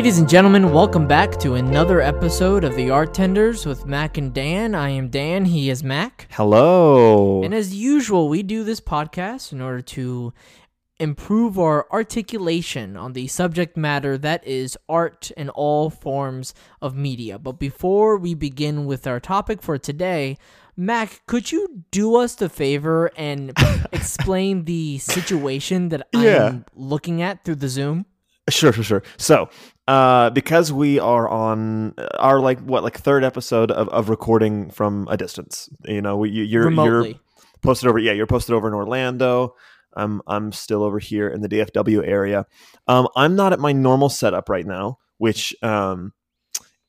Ladies and gentlemen, welcome back to another episode of the Art Tenders with Mac and Dan. I am Dan, he is Mac. Hello. And as usual, we do this podcast in order to improve our articulation on the subject matter that is art and all forms of media. But before we begin with our topic for today, Mac, could you do us the favor and explain the situation that Yeah. I'm looking at through the Zoom? Sure, sure, sure. So, uh, because we are on our like what like third episode of, of recording from a distance, you know, we, you're Remotely. you're posted over. Yeah, you're posted over in Orlando. I'm I'm still over here in the DFW area. Um, I'm not at my normal setup right now, which um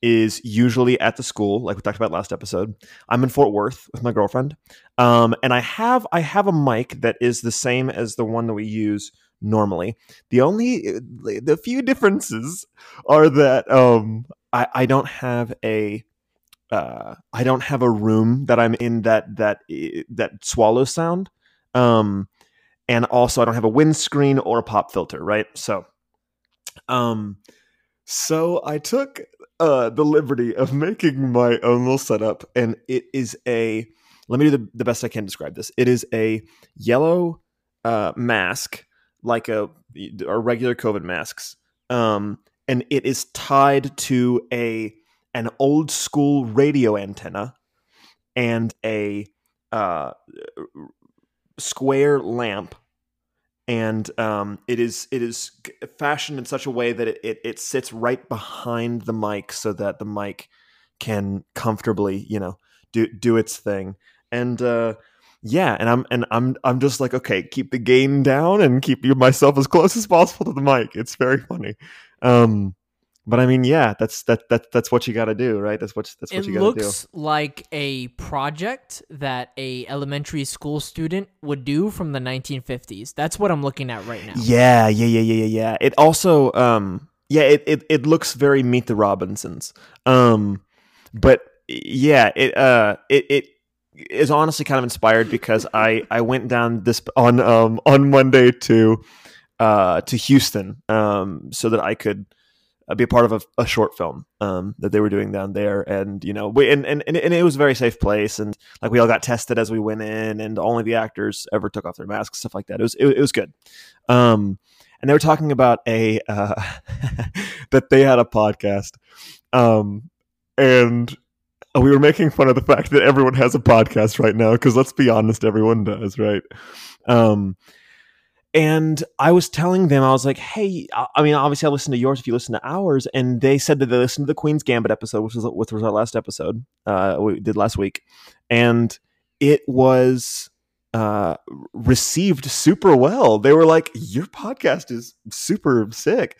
is usually at the school, like we talked about last episode. I'm in Fort Worth with my girlfriend, um, and I have I have a mic that is the same as the one that we use normally. The only the few differences are that um, I I don't have a uh, I don't have a room that I'm in that that that swallow sound. Um, and also I don't have a windscreen or a pop filter, right? So, um, so I took uh the liberty of making my own little setup, and it is a. Let me do the, the best I can describe this. It is a yellow uh, mask, like a or regular COVID masks, um, and it is tied to a an old school radio antenna and a uh, square lamp. And um, it is it is fashioned in such a way that it, it, it sits right behind the mic so that the mic can comfortably you know do do its thing. And uh, yeah and i'm and i'm i'm just like okay keep the gain down and keep myself as close as possible to the mic it's very funny um but i mean yeah that's that, that that's what you got to do right that's what that's what it you got to do It looks like a project that a elementary school student would do from the 1950s. That's what I'm looking at right now. Yeah, yeah, yeah, yeah, yeah, yeah. It also, um, yeah, it, it, it looks very Meet the Robinsons. Um, but yeah, it, uh, it, it is honestly kind of inspired because I, I went down this on, um, on Monday to, uh, to Houston, um, so that I could uh, be a part of a, a short film, um, that they were doing down there. And, you know, we, and, and, and it was a very safe place. And like we all got tested as we went in and only the actors ever took off their masks, stuff like that. It was, it, it was good. Um, and they were talking about a uh, that they had a podcast, um, and we were making fun of the fact that everyone has a podcast right now because let's be honest, everyone does, right? Um, and I was telling them, I was like, "Hey, I mean, obviously, I listen to yours if you listen to ours." And they said that they listened to the Queen's Gambit episode, which was which was our last episode uh, we did last week, and it was uh, received super well. They were like, "Your podcast is super sick."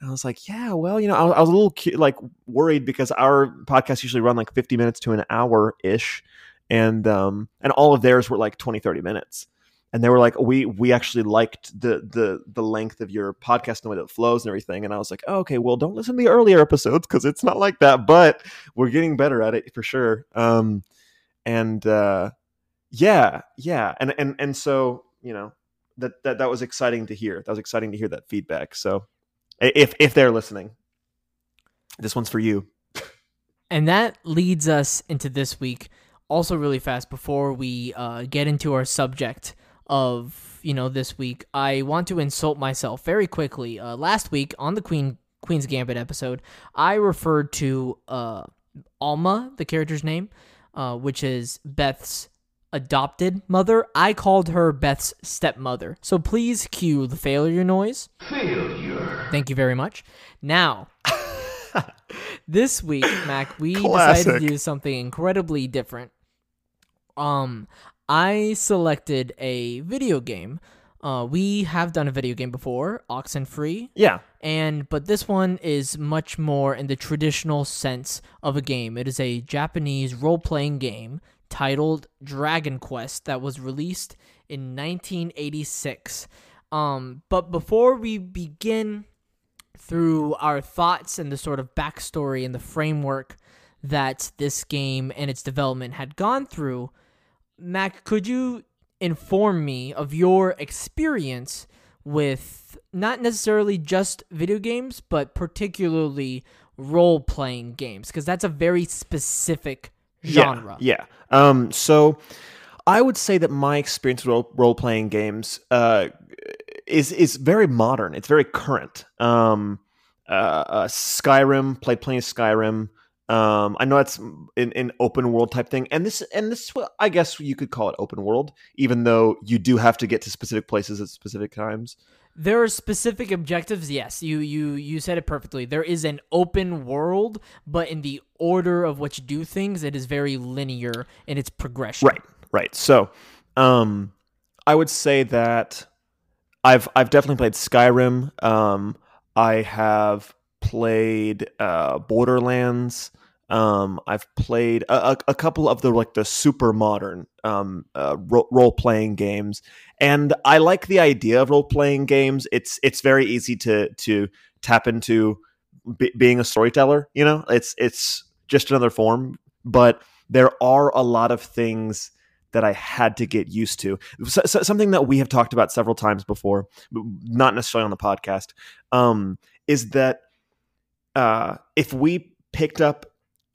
And I was like, "Yeah, well, you know, I, was- I was a little cu- like worried because our podcasts usually run like 50 minutes to an hour ish, and um, and all of theirs were like 20, 30 minutes." And they were like, "We we actually liked the the the length of your podcast and the way that it flows and everything." And I was like, oh, "Okay, well, don't listen to the earlier episodes because it's not like that, but we're getting better at it for sure." Um, and uh, yeah yeah and and and so you know that that that was exciting to hear that was exciting to hear that feedback so if if they're listening this one's for you And that leads us into this week. Also, really fast before we uh, get into our subject of you know this week, I want to insult myself very quickly. Uh, last week on the Queen Queen's Gambit episode, I referred to uh, Alma, the character's name, uh, which is Beth's adopted mother. I called her Beth's stepmother. So please cue the failure noise. Failure. Thank you very much. Now, this week, Mac, we decided to do something incredibly different. Um, I selected a video game. Uh, we have done a video game before, Oxenfree, yeah and but this one is much more in the traditional sense of a game. It is a Japanese role-playing game titled Dragon Quest that was released in 1986. Um, but before we begin through our thoughts and the sort of backstory and the framework that this game and its development had gone through, Mac, could you inform me of your experience with not necessarily just video games, but particularly role playing games because that's a very specific genre. Yeah. yeah. Um, so I would say that my experience with role playing games uh, is is very modern. It's very current. Um, uh, uh, Skyrim played plenty of Skyrim. Um, I know that's an, an open world type thing, and this and this I guess you could call it open world, even though you do have to get to specific places at specific times. There are specific objectives. Yes, you you you said it perfectly. There is an open world, but in the order of which you do things, it is very linear in its progression. Right, right. So, um, I would say that I've I've definitely played Skyrim. Um, I have played uh, Borderlands. Um, I've played a, a, couple of the like the super modern um, uh, ro- role playing games, and I like the idea of role playing games. It's it's very easy to to tap into b- being a storyteller. You know, it's it's just another form, but there are a lot of things that I had to get used to. So, so, something that we have talked about several times before, not necessarily on the podcast, um, is that uh, if we picked up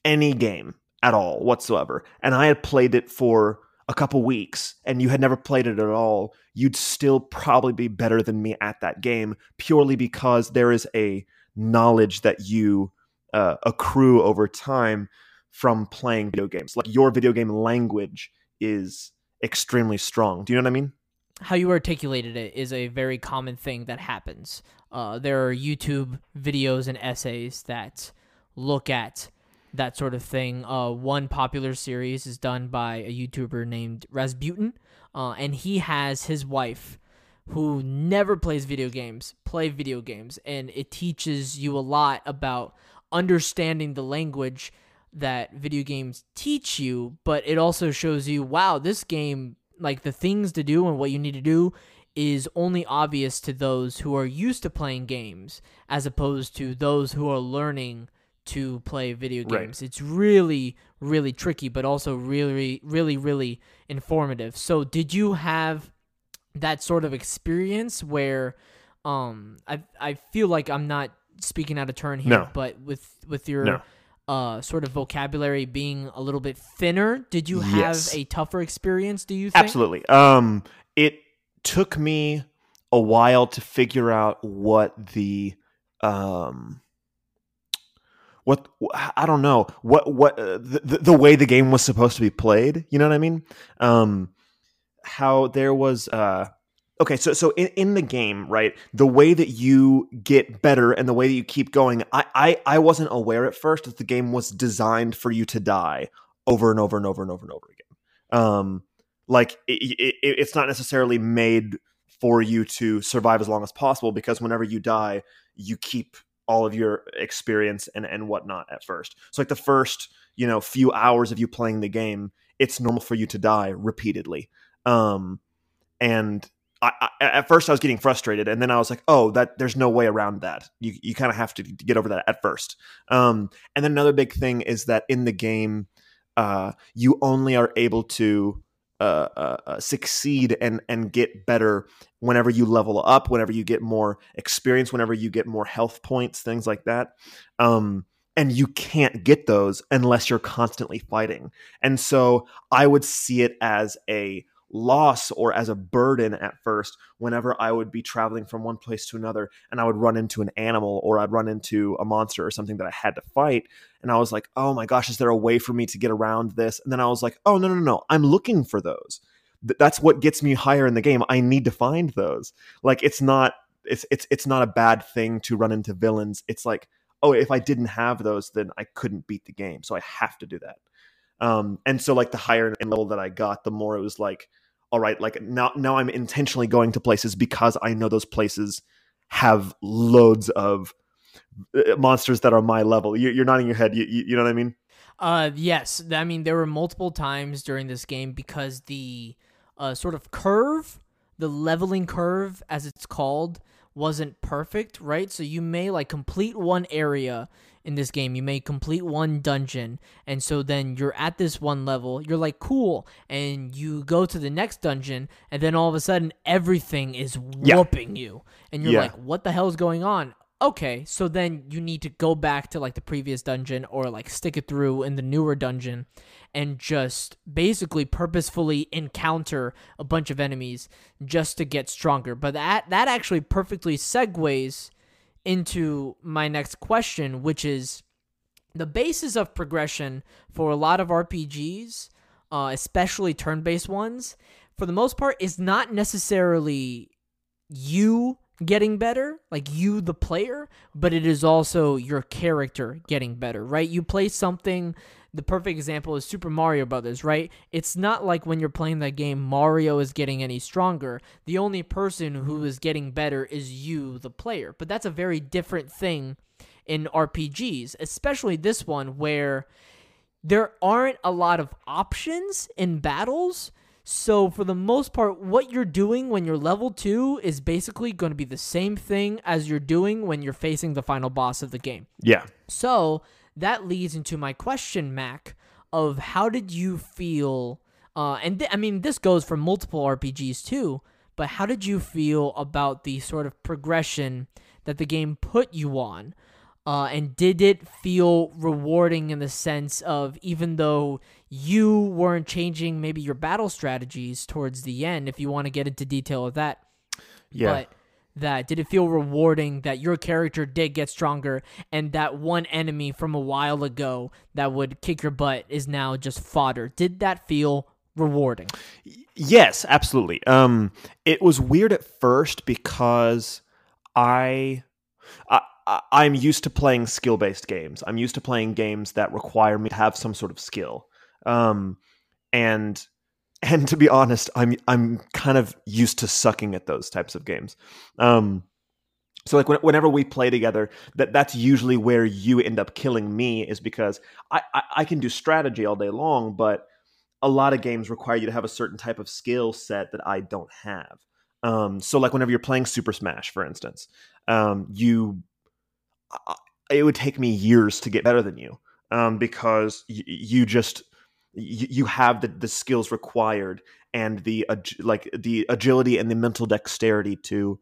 any game at all whatsoever, and I had played it for a couple weeks and you had never played it at all, you'd still probably be better than me at that game purely because there is a knowledge that you uh, accrue over time from playing video games. Like your video game language is extremely strong. Do you know what I mean? How you articulated it is a very common thing that happens. Uh, there are YouTube videos and essays that look at that sort of thing. Uh, one popular series is done by a YouTuber named Razbuten, uh, and he has his wife who never plays video games play video games, and it teaches you a lot about understanding the language that video games teach you, but it also shows you, wow, this game, like the things to do and what you need to do, is only obvious to those who are used to playing games as opposed to those who are learning to play video games. Right. It's really, really tricky, but also really, really, really informative. So, did you have that sort of experience where, um, I I feel like I'm not speaking out of turn here, no. but with with your no uh, sort of vocabulary being a little bit thinner. Did you have yes. a tougher experience? Do you think? Absolutely. Um, it took me a while to figure out what the um what I don't know what what uh, the, the way the game was supposed to be played. You know what I mean? Um, how there was uh okay so so in, in the game right the way that you get better and the way that you keep going I, I i wasn't aware at first that the game was designed for you to die over and over and over and over and over again um like it, it, it's not necessarily made for you to survive as long as possible because whenever you die you keep all of your experience and and whatnot at first so like the first you know few hours of you playing the game it's normal for you to die repeatedly um and I, I, at first I was getting frustrated, and then I was like, "Oh, that there's no way around that. You you kind of have to get over that at first. Um, and then another big thing is that in the game, uh, you only are able to uh, uh, uh, succeed and and get better whenever you level up, whenever you get more experience, whenever you get more health points, things like that. Um, and you can't get those unless you're constantly fighting. And so I would see it as a loss or as a burden at first whenever I would be traveling from one place to another and I would run into an animal or I'd run into a monster or something that I had to fight. And I was like, oh my gosh, is there a way for me to get around this? And then I was like, oh, no, no, no, I'm looking for those. That's what gets me higher in the game. I need to find those. Like, it's not. It's it's it's not a bad thing to run into villains. It's like, oh, if I didn't have those, then I couldn't beat the game. So I have to do that. Um, and so like the higher level that I got, the more it was like, all right, like now now I'm intentionally going to places because I know those places have loads of uh, monsters that are my level. You, are nodding your head. You, you, you know what I mean? Uh, yes. I mean there were multiple times during this game because the uh, sort of curve, the leveling curve as it's called, wasn't perfect, right? So you may like complete one area in this game. You may complete one dungeon, and so then you're at this one level. You're like, cool, and you go to the next dungeon, and then all of a sudden everything is Yeah. whooping you, and you're Yeah. like, what the hell is going on? Okay, so then you need to go back to like the previous dungeon or like stick it through in the newer dungeon and just basically purposefully encounter a bunch of enemies just to get stronger. But that that actually perfectly segues into my next question, which is the basis of progression for a lot of RPGs, uh, especially turn-based ones, for the most part, is not necessarily you getting better, like you the player, but it is also your character getting better, right? You play something the perfect example is Super Mario Brothers, right? It's not like when you're playing that game Mario is getting any stronger. The only person who mm-hmm. is getting better is you the player. But that's a very different thing in RPGs, especially this one where there aren't a lot of options in battles. So, for the most part, what you're doing when you're level 2 is basically going to be the same thing as you're doing when you're facing the final boss of the game. Yeah. So, that leads into my question, Mac, of how did you feel? Uh, and th- I mean, this goes for multiple RPGs too, but how did you feel about the sort of progression that the game put you on? Uh, and did it feel rewarding in the sense of even though you weren't changing maybe your battle strategies towards the end, if you want to get into detail of that, Yeah. but that did it feel rewarding that your character did get stronger and that one enemy from a while ago that would kick your butt is now just fodder did that feel rewarding Yes, absolutely. Um, it was weird at first because I, I I'm used to playing skill based games. I'm used to playing games that require me to have some sort of skill. Um, and and to be honest, I'm I'm kind of used to sucking at those types of games. Um, so like when, whenever we play together, that that's usually where you end up killing me is because I, I I can do strategy all day long, but a lot of games require you to have a certain type of skill set that I don't have. Um, so like whenever you're playing Super Smash, for instance, um, you it would take me years to get better than you um, because y- you just you, you have the, the skills required and the like the agility and the mental dexterity to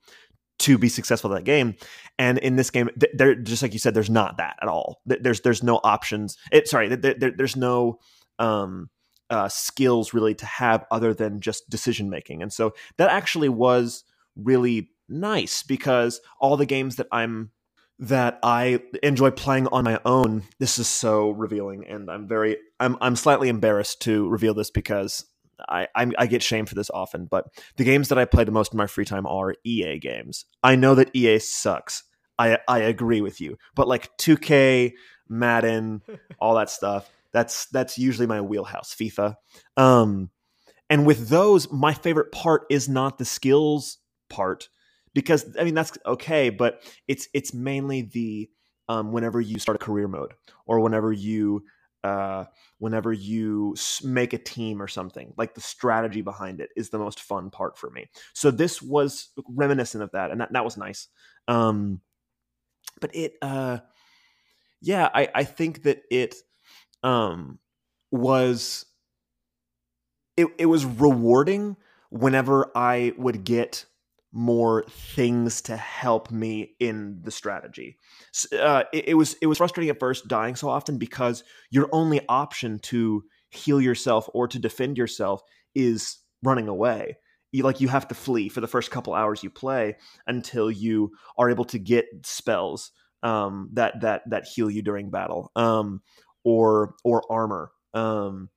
to be successful in that game. And in this game, there just like you said, there's not that at all. There's there's no options. It, sorry, th- there, there's no um, uh, skills really to have other than just decision making. And so that actually was really nice because all the games that I'm that I enjoy playing on my own. This is so revealing, and I'm very I'm I'm slightly embarrassed to reveal this because I I'm, I get shamed for this often. But the games that I play the most in my free time are EA games. I know that EA sucks. I I agree with you, but like 2K, Madden, all that stuff. That's that's usually my wheelhouse. FIFA. Um, and with those, my favorite part is not the skills part because I mean that's okay, but it's it's mainly the um, whenever you start a career mode or whenever you uh, whenever you make a team or something like the strategy behind it is the most fun part for me. So this was reminiscent of that, and that that was nice. Um, but it uh, yeah, I I think that it um was it it was rewarding whenever I would get more things to help me in the strategy. Uh, it, it was it was frustrating at first dying so often because your only option to heal yourself or to defend yourself is running away. You like you have to flee for the first couple hours you play until you are able to get spells um, that that that heal you during battle um, or or armor. Um,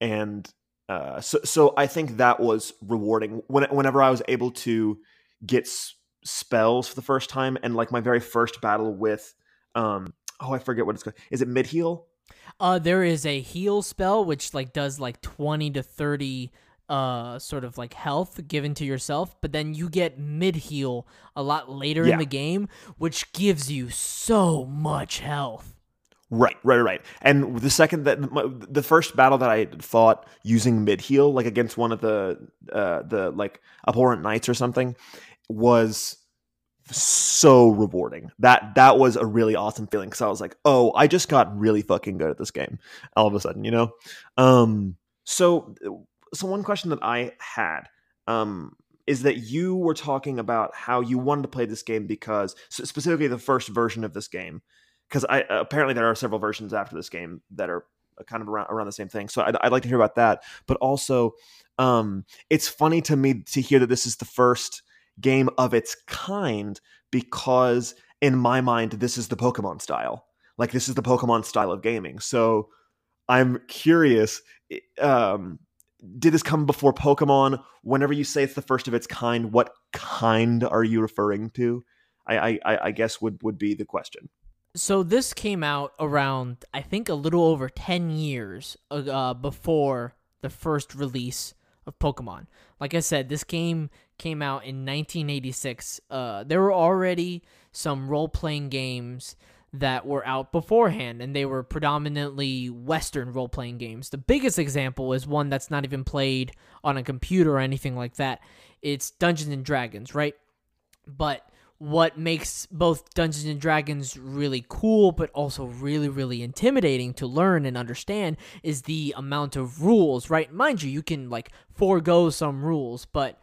and uh, so so I think that was rewarding. When, whenever I was able to get s- spells for the first time and like my very first battle with um oh I forget what it's called. Is it mid heal? Uh there is a heal spell which like does like 20 to 30 uh sort of like health given to yourself but then you get mid heal a lot later Yeah. in the game which gives you so much health right right right and the second that the first battle that I fought using mid heal like against one of the uh the like abhorrent knights or something was so rewarding. That that was a really awesome feeling because I was like, oh, I just got really fucking good at this game all of a sudden, you know. Um, so so one question that I had um, is that you were talking about how you wanted to play this game because specifically the first version of this game because I apparently there are several versions after this game that are kind of around around the same thing. So I'd, I'd like to hear about that. But also, um, it's funny to me to hear that this is the first game of its kind because in my mind this is the Pokemon style. Like this is the Pokemon style of gaming. So I'm curious. Um, did this come before Pokemon? Whenever you say it's the first of its kind, what kind are you referring to? I, I, I guess would would be the question. So this came out around I think a little over ten years uh, before the first release of Pokemon. Like I said, this game came out in 1986. Uh, there were already some role playing games that were out beforehand, and they were predominantly Western role playing games. The biggest example is one that's not even played on a computer or anything like that. It's Dungeons and Dragons, right? But what makes both Dungeons and Dragons really cool, but also really, really intimidating to learn and understand is the amount of rules, right? Mind you, you can like forego some rules, but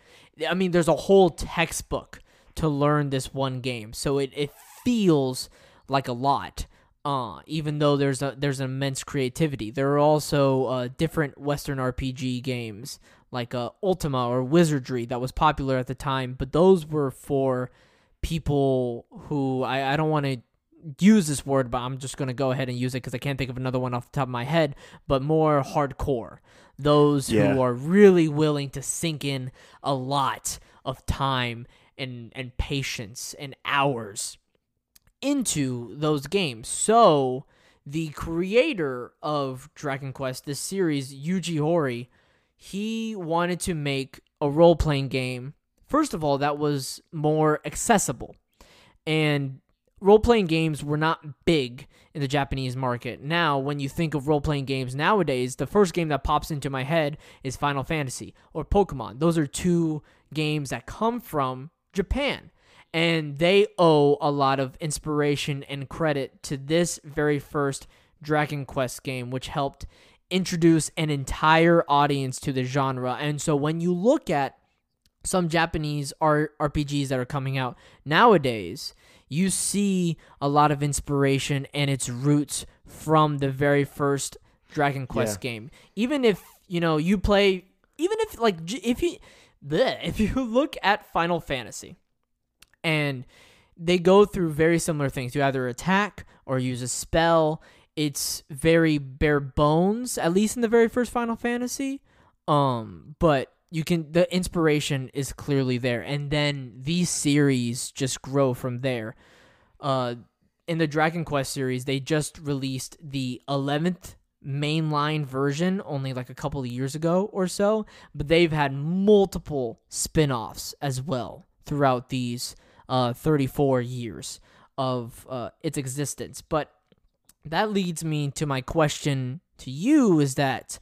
I mean, there's a whole textbook to learn this one game, so it, it feels like a lot. Uh, even though there's a there's an immense creativity, there are also uh, different Western RPG games like uh, Ultima or Wizardry that was popular at the time, but those were for people who I, I don't want to use this word, but I'm just going to go ahead and use it because I can't think of another one off the top of my head, but more hardcore. Those yeah. who are really willing to sink in a lot of time and, and patience and hours into those games. So, the creator of Dragon Quest, this series, Yuji Horii, he wanted to make a role playing game First of all, that was more accessible. And role playing games were not big in the Japanese market. Now, when you think of role playing games nowadays, the first game that pops into my head is Final Fantasy or Pokemon. Those are two games that come from Japan. And they owe a lot of inspiration and credit to this very first Dragon Quest game, which helped introduce an entire audience to the genre. And so when you look at some Japanese R- RPGs that are coming out nowadays, you see a lot of inspiration and its roots from the very first Dragon Quest yeah. game. Even if you know you play, even if like if you bleh, if you look at Final Fantasy, and they go through very similar things. You either attack or use a spell. It's very bare bones, at least in the very first Final Fantasy. Um, but you can the inspiration is clearly there. And then these series just grow from there. Uh in the dragon quest series they just released the 11th mainline version only like a couple of years ago or so but they've had multiple spin-offs as well throughout these uh 34 years of uh its existence. But that leads me to my question to you is that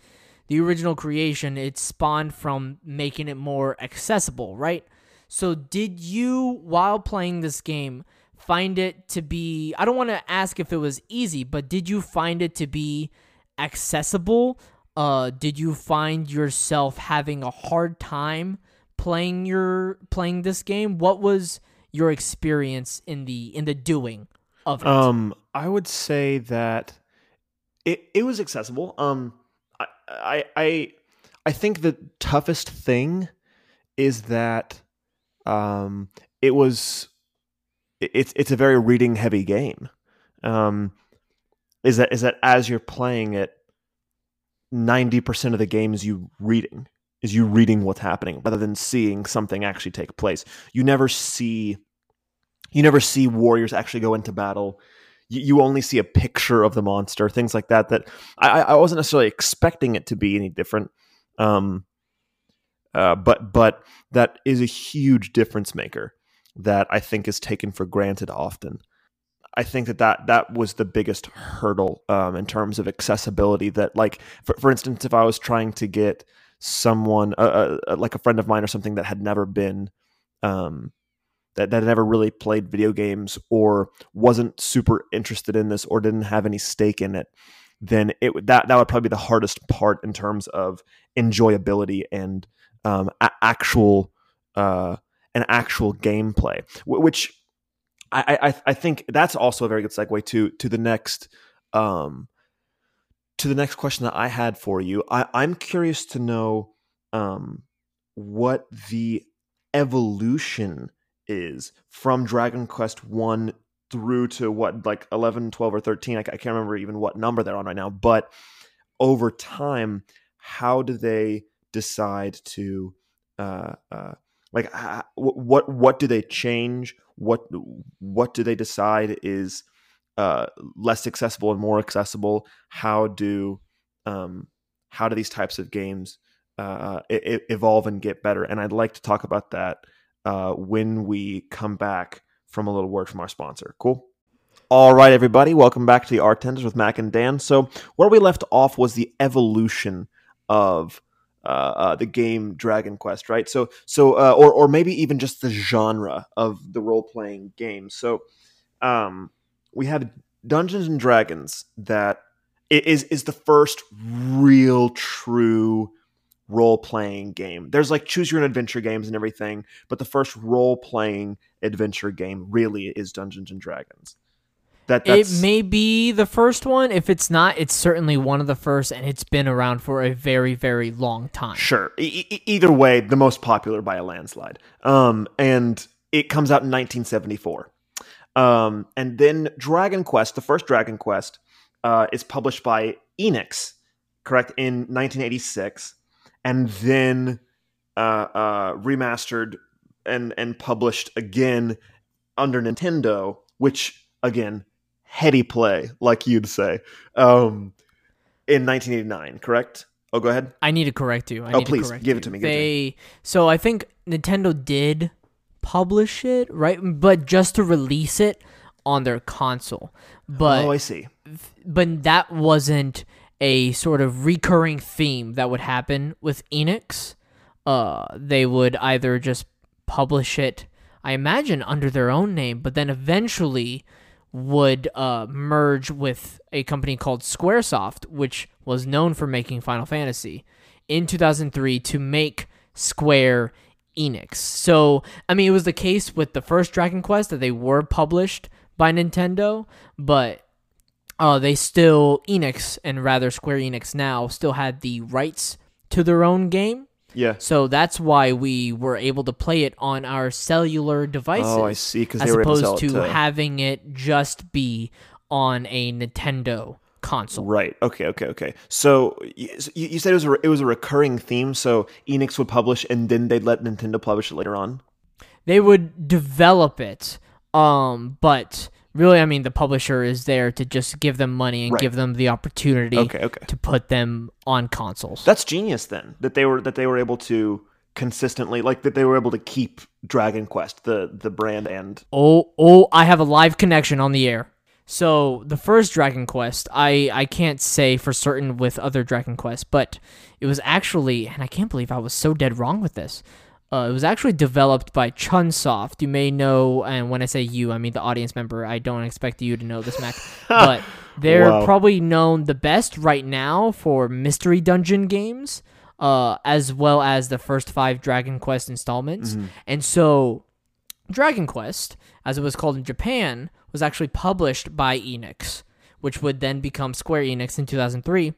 the original creation, it spawned from making it more accessible, right? So, did you, while playing this game, find it to be? I don't want to ask if it was easy, but did you find it to be accessible? Uh, did you find yourself having a hard time playing your playing this game? What was your experience in the in the doing of it? Um, I would say that it it was accessible. Um, I I I think the toughest thing is that um, it was it's it's a very reading heavy game. Um, is that is that as you're playing it, ninety percent of the game is you reading is you reading what's happening rather than seeing something actually take place. You never see you never see warriors actually go into battle you, you only see a picture of the monster, things like that. That I, I wasn't necessarily expecting it to be any different. Um, uh, but but that is a huge difference maker that I think is taken for granted often. I think that that, that was the biggest hurdle um, in terms of accessibility. That like for, for instance, if I was trying to get someone uh, uh, like a friend of mine or something that had never been um, that that never really played video games or wasn't super interested in this or didn't have any stake in it, then it that that would probably be the hardest part in terms of enjoyability and um, a- actual uh, an actual gameplay, wh- which I, I I think that's also a very good segue to to the next um to the next question that I had for you. I, I'm curious to know um what the evolution is from Dragon Quest One through to what like 11 12 or 13 I, I can't remember even what number they're on right now but over time how do they decide to uh, uh, like uh, what what do they change? What what do they decide is uh, less accessible and more accessible? How do um, how do these types of games uh, evolve and get better? And i'd like to talk about that uh, when we come back from a little word from our sponsor cool all right, everybody, welcome back to the Art Tenders with Mac and Dan. So, where we left off was the evolution of uh, uh, the game Dragon Quest, right? So, so uh, or or maybe even just the genre of the role playing game. So, um, we have Dungeons and Dragons that is is the first real true role playing game. There's like choose your own adventure games and everything, but the first role playing adventure game really is Dungeons and Dragons. That it may be the first one. If it's not, it's certainly one of the first, and it's been around for a very, very long time. Sure. E- either way, the most popular by a landslide. Um, and it comes out in 1974. Um, and then Dragon Quest, the first Dragon Quest, uh, is published by Enix, correct, in 1986, and then uh, uh, remastered and and published again under Nintendo, which again heady play, like you'd say, um, in 1989. Correct? Oh, go ahead. I need to correct you. I oh, please give it to me. They so I think Nintendo did publish it, right? But just to release it on their console. But oh, I see. But that wasn't a sort of recurring theme that would happen with Enix. Uh, they would either just publish it, I imagine, under their own name, but then eventually would uh, merge with a company called Squaresoft, which was known for making Final Fantasy, in 2003 to make Square Enix. So, I mean, it was the case with the first Dragon Quest that they were published by Nintendo, but uh, they still, Enix, and rather Square Enix now, still had the rights to their own game. Yeah. So that's why we were able to play it on our cellular devices. Oh, I see. Because as opposed to, to having it just be on a Nintendo console. Right. Okay. Okay. Okay. So you, you said it was a, it was a recurring theme. So Enix would publish, and then they'd let Nintendo publish it later on. They would develop it, um, but really, I mean, the publisher is there to just give them money and right. give them the opportunity okay, okay. to put them on consoles. That's genius then that they were that they were able to consistently like that they were able to keep Dragon Quest the the brand and Oh, oh, I have a live connection on the air. So, the first Dragon Quest, I I can't say for certain with other Dragon Quest, but it was actually and I can't believe I was so dead wrong with this. Uh, it was actually developed by Chunsoft. You may know, and when I say you, I mean the audience member. I don't expect you to know this, Mac. but they're wow. probably known the best right now for mystery dungeon games, uh, as well as the first five Dragon Quest installments. Mm-hmm. And so, Dragon Quest, as it was called in Japan, was actually published by Enix, which would then become Square Enix in 2003.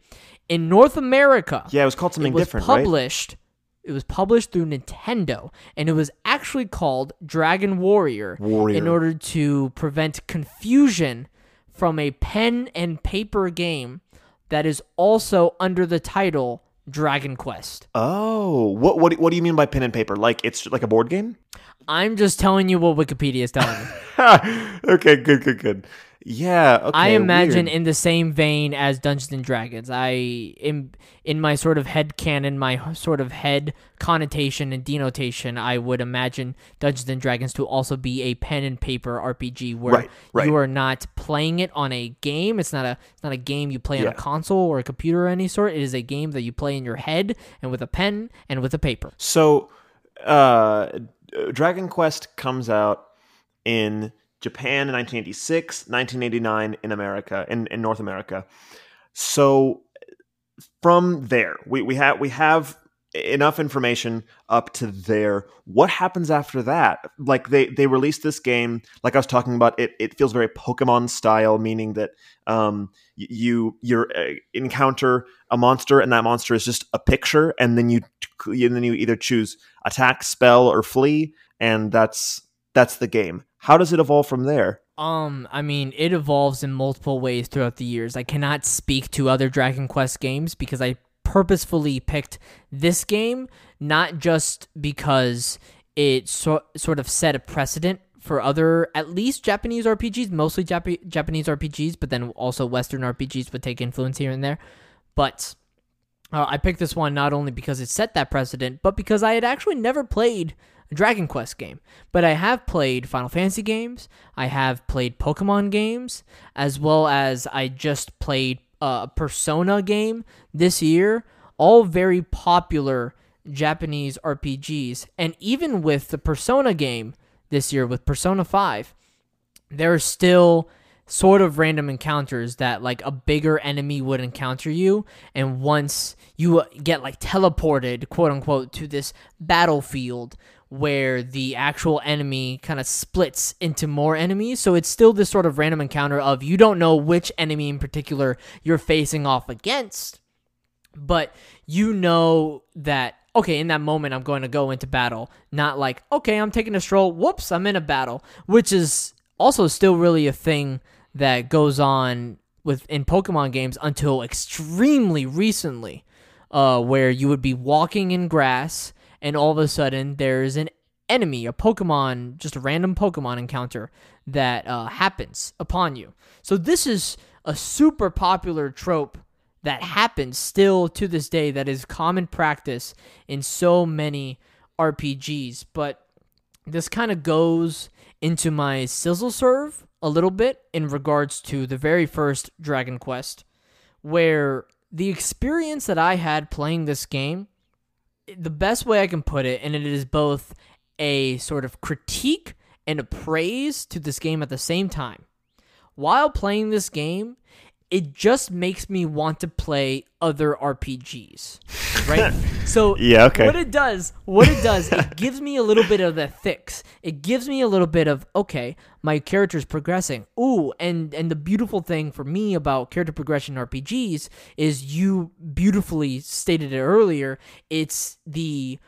In North America, yeah, it was called something it was different, published. Right? It was published through Nintendo, and it was actually called Dragon Warrior, Warrior. in order to prevent confusion from a pen and paper game that is also under the title Dragon Quest. Oh, what what what do you mean by pen and paper? Like it's like a board game? I'm just telling you what Wikipedia is telling me. okay, good, good, good. Yeah, okay, I imagine weird. in the same vein as Dungeons and Dragons. I in in my sort of head canon, my sort of head connotation and denotation, I would imagine Dungeons and Dragons to also be a pen and paper RPG where right, right. you are not playing it on a game. It's not a it's not a game you play yeah. on a console or a computer or any sort. It is a game that you play in your head and with a pen and with a paper. So, uh, Dragon Quest comes out in Japan in 1986, 1989 in America, in, in North America. So from there, we, we have we have enough information up to there. What happens after that? Like they they released this game, like I was talking about. It it feels very Pokemon style, meaning that um you you uh, encounter a monster and that monster is just a picture, and then you and then you either choose attack, spell, or flee, and that's that's the game. How does it evolve from there? Um, I mean, it evolves in multiple ways throughout the years. I cannot speak to other Dragon Quest games because I purposefully picked this game not just because it so, sort of set a precedent for other at least Japanese RPGs, mostly Jap- Japanese RPGs, but then also Western RPGs would take influence here and there. But uh, I picked this one not only because it set that precedent, but because I had actually never played Dragon Quest game. But I have played Final Fantasy games, I have played Pokemon games, as well as I just played a Persona game this year. All very popular Japanese RPGs. And even with the Persona game this year, with Persona 5, there are still sort of random encounters that like a bigger enemy would encounter you and once you get like teleported quote unquote to this battlefield where the actual enemy kind of splits into more enemies. So it's still this sort of random encounter of you don't know which enemy in particular you're facing off against, but you know that okay, in that moment I'm going to go into battle, not like okay, I'm taking a stroll, whoops, I'm in a battle, which is also still really a thing that goes on with in Pokemon games until extremely recently. Uh, where you would be walking in grass and all of a sudden there's an enemy, a Pokemon, just a random Pokemon encounter that uh, happens upon you. So this is a super popular trope that happens still to this day that is common practice in so many RPGs. But this kind of goes into my sizzle serve a little bit in regards to the very first Dragon Quest, where the experience that I had playing this game the best way I can put it, and it is both a sort of critique and a praise to this game at the same time. While playing this game, it just makes me want to play other RPGs. Right? so yeah, okay. what it does, what it does, it gives me a little bit of the fix. It gives me a little bit of okay, my character's progressing. Ooh, and and the beautiful thing for me about character progression RPGs is you beautifully stated it earlier, it's the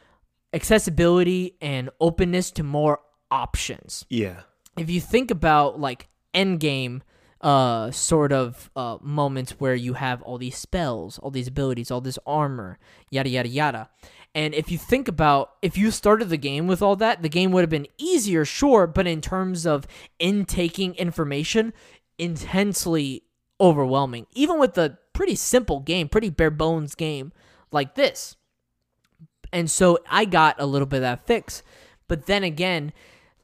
accessibility and openness to more options. Yeah. If you think about like Endgame uh, sort of uh, moments where you have all these spells, all these abilities, all this armor, yada yada yada. And if you think about if you started the game with all that, the game would have been easier, sure, but in terms of intaking information, intensely overwhelming. Even with a pretty simple game, pretty bare bones game like this. And so I got a little bit of that fix. But then again,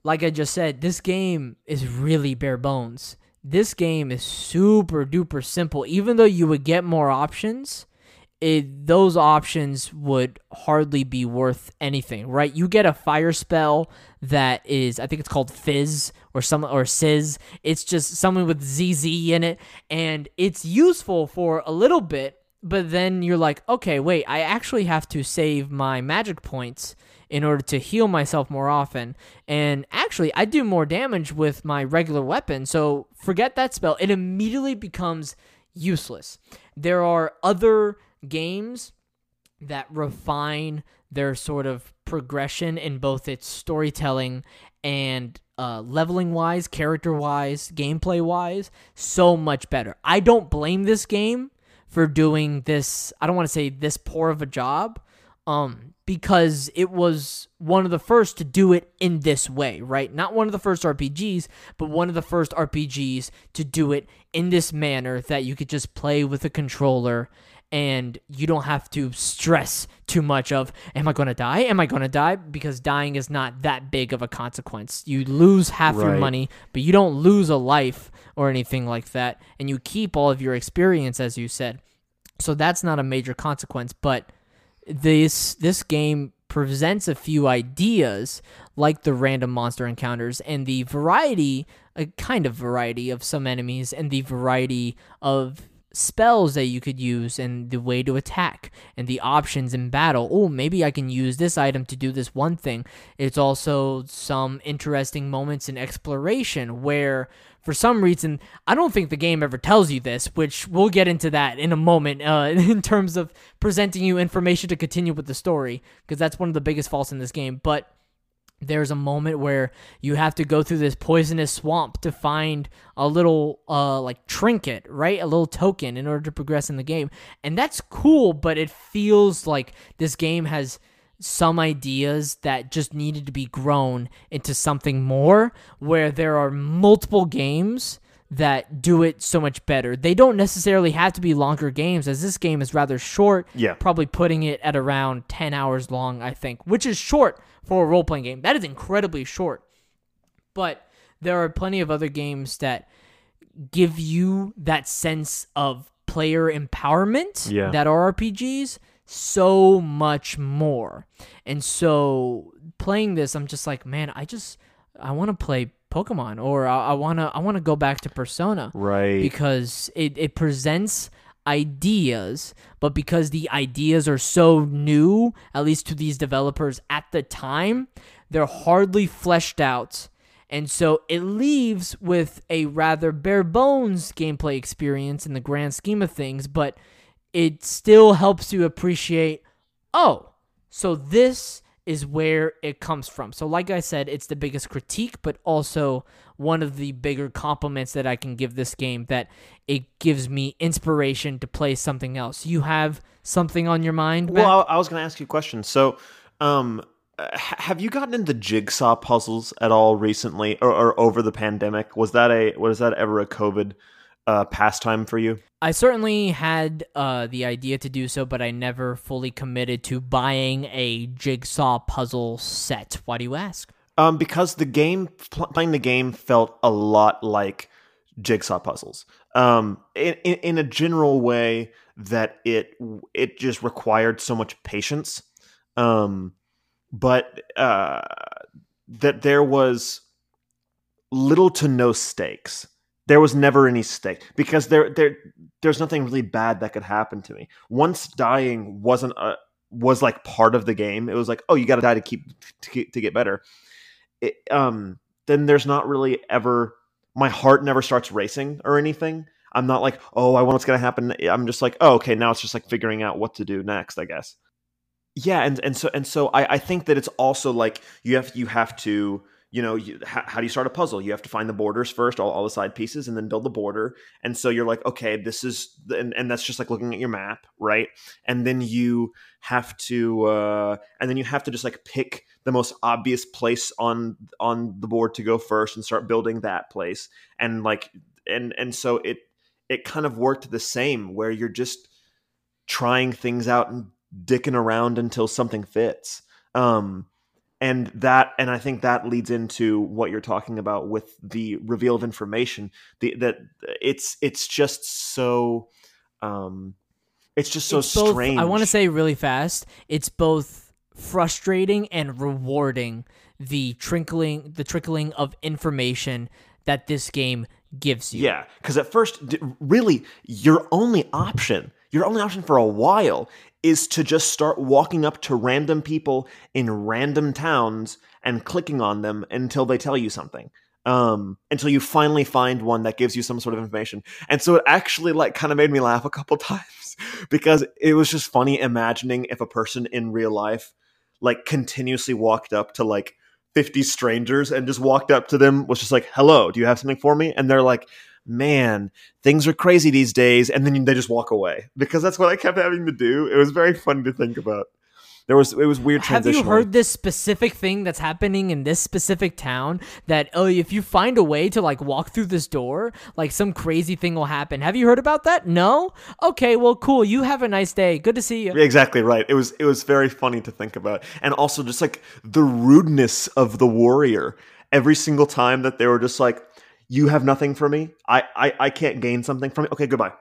like I just said, this game is really bare bones this game is super duper simple. Even though you would get more options, it, those options would hardly be worth anything, right? You get a fire spell that is, I think it's called Fizz or some or Sizz. It's just something with ZZ in it, and it's useful for a little bit. But then you're like, okay, wait, I actually have to save my magic points in order to heal myself more often. And actually, I do more damage with my regular weapon, so forget that spell. It immediately becomes useless. There are other games that refine their sort of progression in both its storytelling and uh, leveling wise, character wise, gameplay wise, so much better. I don't blame this game for doing this. I don't want to say this poor of a job, um, because it was one of the first to do it in this way, right? Not one of the first RPGs, but one of the first RPGs to do it in this manner that you could just play with a controller and you don't have to stress too much of am I going to die? Am I going to die? Because dying is not that big of a consequence. You lose half right. your money, but you don't lose a life or anything like that, and you keep all of your experience as you said. So that's not a major consequence, but this this game presents a few ideas like the random monster encounters and the variety, a kind of variety of some enemies and the variety of spells that you could use and the way to attack and the options in battle. Oh, maybe I can use this item to do this one thing. It's also some interesting moments in exploration where for some reason I don't think the game ever tells you this, which we'll get into that in a moment uh, in terms of presenting you information to continue with the story because that's one of the biggest faults in this game, but there's a moment where you have to go through this poisonous swamp to find a little uh like trinket right a little token in order to progress in the game and that's cool but it feels like this game has some ideas that just needed to be grown into something more where there are multiple games that do it so much better. They don't necessarily have to be longer games as this game is rather short. Yeah. Probably putting it at around 10 hours long, I think, which is short for a role playing game. That is incredibly short. But there are plenty of other games that give you that sense of player empowerment Yeah. that are RPGs so much more. And so playing this, I'm just like, man, I just I want to play Pokemon or I, I wanna I wanna go back to Persona Right. because it, it presents ideas, but because the ideas are so new, at least to these developers at the time, they're hardly fleshed out. And so it leaves with a rather bare bones gameplay experience in the grand scheme of things, but it still helps you appreciate oh, so this is where it comes from. So, like I said, it's the biggest critique, but also one of the bigger compliments that I can give this game that it gives me inspiration to play something else. You have something on your mind? Mac? Well, I, was going to ask you a question. So, um, have you gotten into jigsaw puzzles at all recently, or, or over the pandemic? Was that a was that ever a COVID uh, pastime for you? I certainly had uh, the idea to do so, but I never fully committed to buying a jigsaw puzzle set. Why do you ask? Um, because the game pl- playing the game felt a lot like jigsaw puzzles. Um, in, in in a general way that it it just required so much patience. Um, but uh, that there was little to no stakes. There was never any stake because there there there's nothing really bad that could happen to me. Once dying wasn't a was like part of the game. It was like, oh, you got to die to keep to, keep- to get better. It, um, then there's not really ever my heart never starts racing or anything. I'm not like, oh, I want what's gonna happen. I'm just like, oh, okay, now it's just like figuring out what to do next, I guess. Yeah, and and so and so I, I think that it's also like you have you have to you know you, how, how do you start a puzzle? You have to find the borders first, all, all the side pieces, and then build the border. And so you're like, okay, this is and, and that's just like looking at your map, right? And then you have to uh, and then you have to just like pick the most obvious place on on the board to go first and start building that place. And like and and so it it kind of worked the same where you're just trying things out and dicking around until something fits. Um, and that, and I think that leads into what you're talking about with the reveal of information. The that it's it's just so, um, it's just so It's both- strange. I want to say really fast. It's both frustrating and rewarding the trickling the trickling of information that this game gives you. Yeah, because at first, really, your only option, your only option for a while, is to just start walking up to random people in random towns and clicking on them until they tell you something. Um, until you finally find one that gives you some sort of information. And so it actually like kind of made me laugh a couple times because it was just funny imagining if a person in real life like continuously walked up to like 50 strangers and just walked up to them was just like hello do you have something for me and they're like man things are crazy these days and then they just walk away because that's what i kept having to do it was very funny to think about there was it was weird Have you heard this specific thing that's happening in this specific town? That oh, if you find a way to like walk through this door, like some crazy thing will happen. Have you heard about that? No. Okay, well, cool. You have a nice day. Good to see you. exactly right it was it was very funny to think about and also just like the rudeness of the warrior every single time that they were just like you have nothing for me i i, I can't gain something from you okay goodbye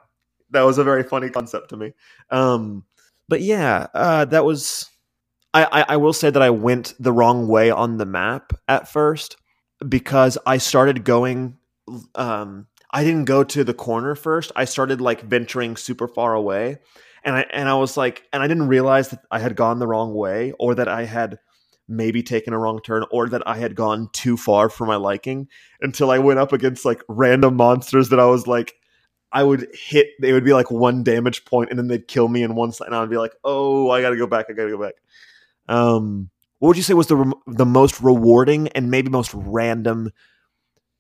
that was a very funny concept to me um but yeah uh that was I, I, I will say that I went the wrong way on the map at first because I started going. Um, I didn't go to the corner first. I started like venturing super far away, and I and I was like, and I didn't realize that I had gone the wrong way, or that I had maybe taken a wrong turn, or that I had gone too far for my liking until I went up against like random monsters that I was like, I would hit. They would be like one damage point, and then they'd kill me in one side, and I would be like, oh, I gotta go back. I gotta go back. Um, what would you say was the the most rewarding and maybe most random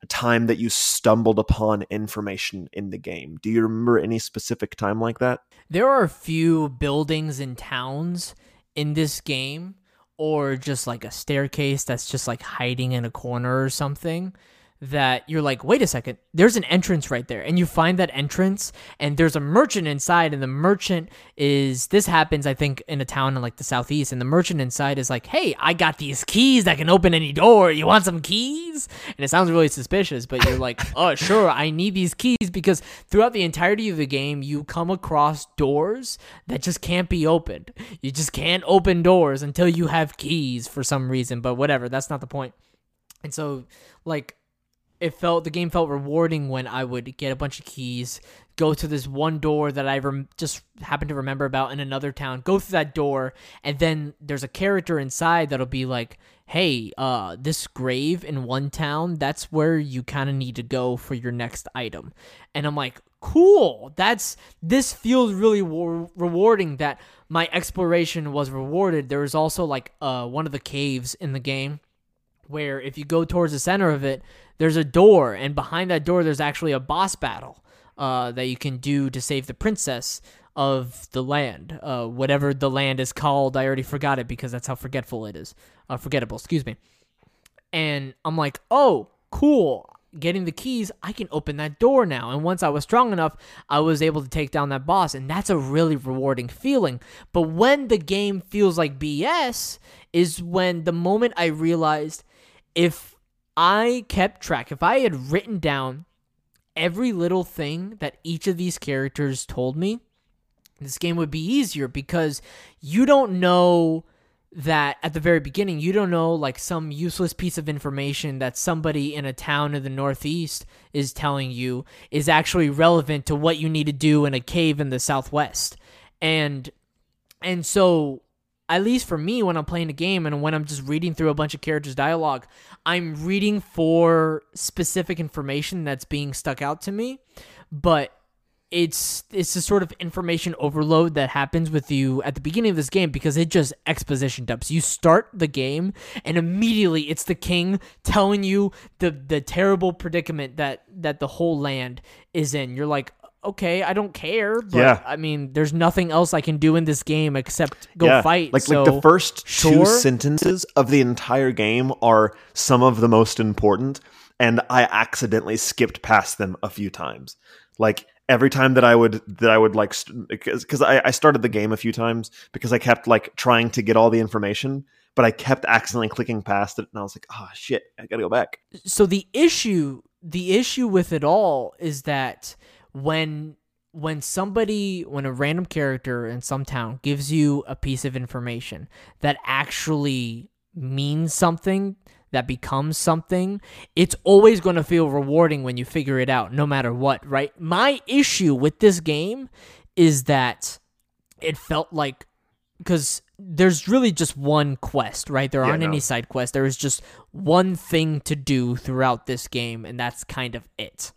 time that you stumbled upon information in the game? Do you remember any specific time like that? There are a few buildings and towns in this game, or just like a staircase that's just like hiding in a corner or something that you're like, wait a second, there's an entrance right there. And you find that entrance, and there's a merchant inside, and the merchant is this happens, I think, in a town in like the southeast, and the merchant inside is like, hey, I got these keys that can open any door. You want some keys? And it sounds really suspicious, but you're like, oh, sure, I need these keys because throughout the entirety of the game, you come across doors that just can't be opened. You just can't open doors until you have keys for some reason, but whatever, that's not the point. And so, like, it felt the game felt rewarding when I would get a bunch of keys, go to this one door that I rem- just happened to remember about in another town, go through that door, and then there's a character inside that'll be like, "Hey, uh, this grave in one town, that's where you kind of need to go for your next item," and I'm like, "Cool, that's this feels really war- rewarding that." My exploration was rewarded. There was also like uh, one of the caves in the game where if you go towards the center of it, there's a door, and behind that door, there's actually a boss battle uh, that you can do to save the princess of the land, uh, whatever the land is called. I already forgot it because that's how forgetful it is. Uh, forgettable, excuse me. And I'm like, oh, cool. Getting the keys, I can open that door now. And once I was strong enough, I was able to take down that boss. And that's a really rewarding feeling. But when the game feels like BS is when the moment I realized if I kept track, if I had written down every little thing that each of these characters told me, this game would be easier because you don't know that at the very beginning, you don't know like some useless piece of information that somebody in a town in the Northeast is telling you is actually relevant to what you need to do in a cave in the Southwest. And and so at least for me when I'm playing a game and when I'm just reading through a bunch of characters' dialogue, I'm reading for specific information that's being stuck out to me, but it's it's a sort of information overload that happens with you at the beginning of this game because it just exposition dumps. You start the game and immediately it's the king telling you the the terrible predicament that that the whole land is in. You're like, okay, I don't care. But yeah. I mean, there's nothing else I can do in this game except go yeah. fight. Like, so, like the first sure. two sentences of the entire game are some of the most important, and I accidentally skipped past them a few times. Like every time that I would that I would like because because I, I started the game a few times because I kept like trying to get all the information. But I kept accidentally clicking past it, and I was like, "Oh shit, I gotta go back." So the issue, the issue with it all is that when when somebody when a random character in some town gives you a piece of information that actually means something that becomes something it's always going to feel rewarding when you figure it out no matter what right my issue with this game is that it felt like because there's really just one quest, right? There aren't no. any side quests. There is just one thing to do throughout this game, and that's kind of it.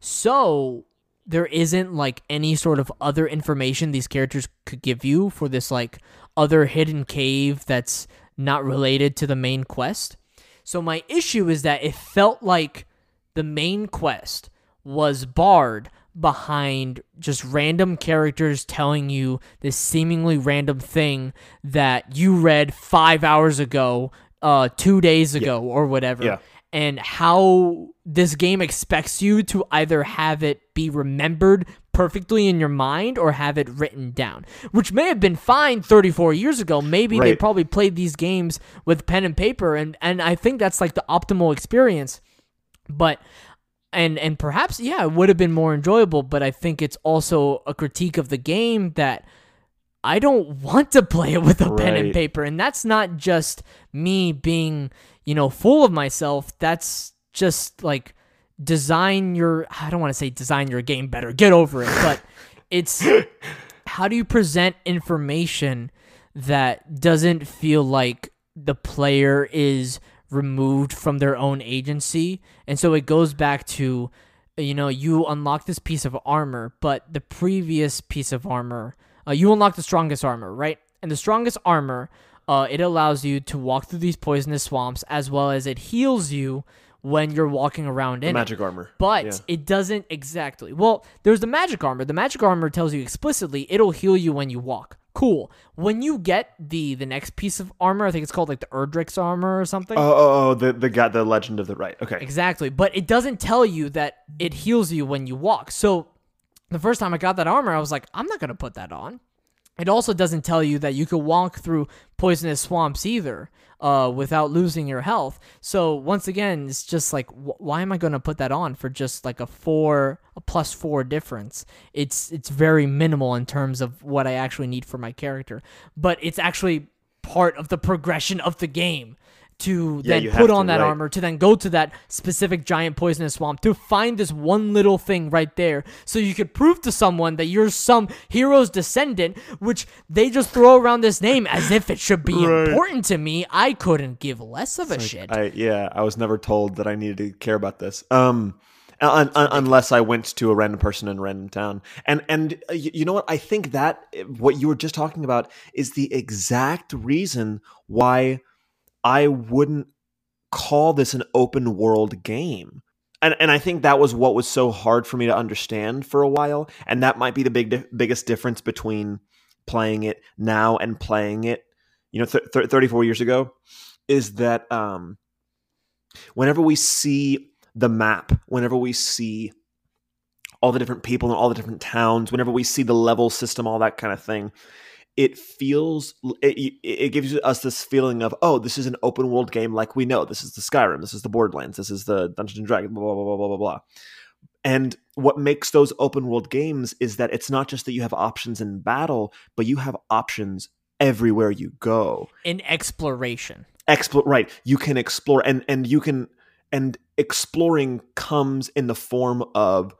So there isn't like any sort of other information these characters could give you for this like other hidden cave that's not related to the main quest. So my issue is that it felt like the main quest was barred behind just random characters telling you this seemingly random thing that you read 5 hours ago, uh 2 days ago yeah. or whatever. Yeah and how this game expects you to either have it be remembered perfectly in your mind or have it written down, which may have been fine 34 years ago. Maybe right. they probably played these games with pen and paper, and, and I think that's like the optimal experience. But and and perhaps yeah, it would have been more enjoyable. But I think it's also a critique of the game that I don't want to play it with a pen and paper. And that's not just me being, you know, full of myself. That's just like design your I don't want to say design your game better. Get over it. But it's how do you present information that doesn't feel like the player is removed from their own agency? And so it goes back to you know, you unlock this piece of armor, but the previous piece of armor, uh, you unlock the strongest armor, right? And the strongest armor, uh, it allows you to walk through these poisonous swamps as well as it heals you when you're walking around in it. Magic armor. But Yeah. it doesn't exactly. Well, there's the magic armor. The magic armor tells you explicitly it'll heal you when you walk. Cool. When you get the the next piece of armor, I think it's called like the Erdrick's armor or something. Oh, oh, oh, the the guy, the legend of the right. Okay. Exactly. But it doesn't tell you that it heals you when you walk. So the first time I got that armor, I was like, I'm not going to put that on. It also doesn't tell you that you could walk through poisonous swamps either uh, without losing your health. So once again, it's just like, wh- why am I going to put that on for just like a four, a plus four difference? It's it's very minimal in terms of what I actually need for my character, but it's actually part of the progression of the game to Yeah, then put have to, on that right. armor to then go to that specific giant poisonous swamp to find this one little thing right there so you could prove to someone that you're some hero's descendant which they just throw around this name as if it should be Right. important to me i couldn't give less of a shit I yeah, I was never told that I needed to care about this. Um, un, un, unless I went to a random person in a random town, and and uh, y- you know what? I think that uh, what you were just talking about is the exact reason why I wouldn't call this an open world game. And, and I think that was what was so hard for me to understand for a while, and that might be the big biggest difference between playing it now and playing it, you know, th- th- 34 years ago, is that um, whenever we see the map, whenever we see all the different people and all the different towns, whenever we see the level system, all that kind of thing, it feels it, it gives us this feeling of oh, this is an open world game like we know. This is the Skyrim, this is the Borderlands, this is the Dungeons and Dragons, blah blah blah blah blah blah. And what makes those open world games is that it's not just that you have options in battle, but you have options everywhere you go. In exploration. Explore right. You can explore and and you can and exploring comes in the form of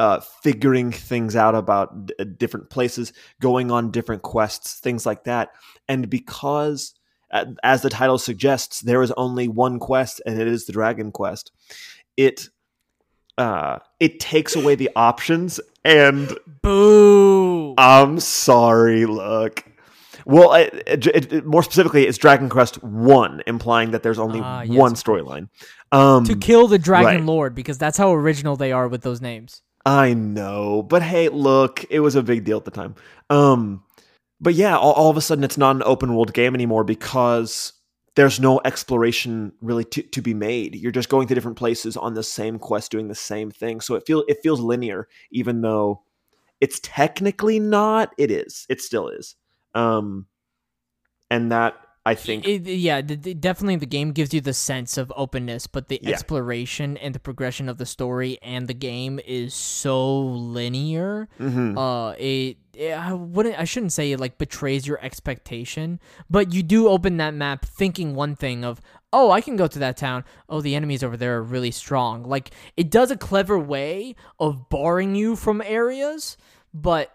uh, figuring things out about d- different places going on different quests things like that and because uh, as the title suggests there is only one quest and it is the dragon quest it uh it takes away the options and boo I'm sorry. Look. Well, it, it, it- more specifically, it's Dragon Quest One, implying that there's only Ah, yes, one storyline. Um, to kill the dragon right. lord because that's how original they are with those names I know, but hey, look, it was a big deal at the time. Um, but yeah, all, all of a sudden, it's not an open world game anymore because there's no exploration really to, to be made. You're just going to different places on the same quest, doing the same thing. So it feel it feels linear, even though it's technically not. It is. It still is. Um, and that I think It- yeah, the, the- definitely the game gives you the sense of openness, but the Yeah. exploration and the progression of the story and the game is so linear. Mhm. Uh, it, it I wouldn't I shouldn't say it like betrays your expectation, but you do open that map thinking one thing of oh I can go to that town. Oh the enemies over there are really strong. Like it does a clever way of barring you from areas, but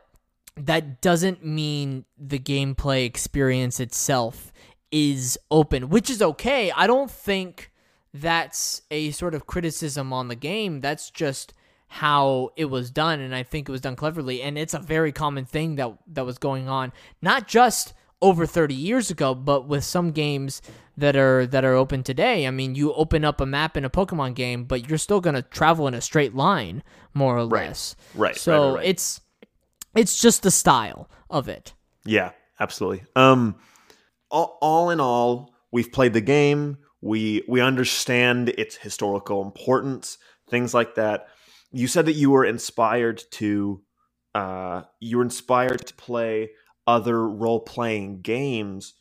that doesn't mean the gameplay experience itself is open, which is okay. I don't think that's a sort of criticism on the game. That's just how it was done and I think it was done cleverly and it's a very common thing that that was going on not just over 30 years ago but with some games that are that are open today. I mean, you open up a map in a Pokemon game, but you're still going to travel in a straight line more or Right. less. Right, right, So right, right. it's it's just the style of it. Yeah, absolutely. Um, all, all in all, we've played the game. We we understand its historical importance, things like that. You said that you were inspired to, uh, you were inspired to play other role playing games.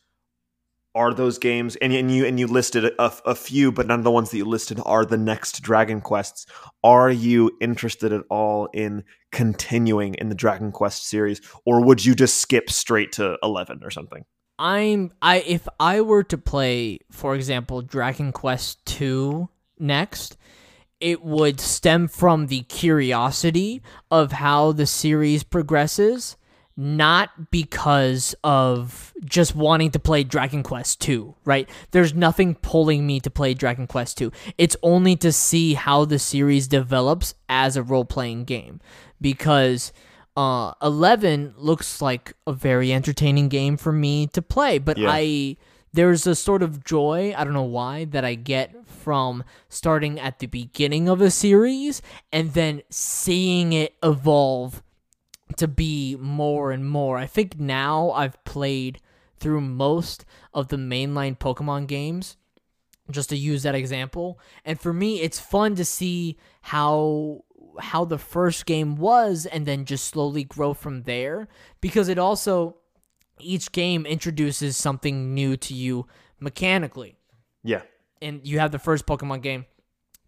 are those games and, and you and you listed a, a few but none of the ones that you listed are the next dragon quests are you interested at all in continuing in the dragon quest series or would you just skip straight to 11 or something i'm i if i were to play for example dragon quest 2 next it would stem from the curiosity of how the series progresses not because of just wanting to play Dragon Quest 2, right? There's nothing pulling me to play Dragon Quest 2. It's only to see how the series develops as a role playing game because uh 11 looks like a very entertaining game for me to play, but yeah. I there's a sort of joy, I don't know why, that I get from starting at the beginning of a series and then seeing it evolve to be more and more. I think now I've played through most of the mainline Pokemon games, just to use that example. And for me, it's fun to see how how the first game was and then just slowly grow from there because it also each game introduces something new to you mechanically. Yeah. And you have the first Pokemon game,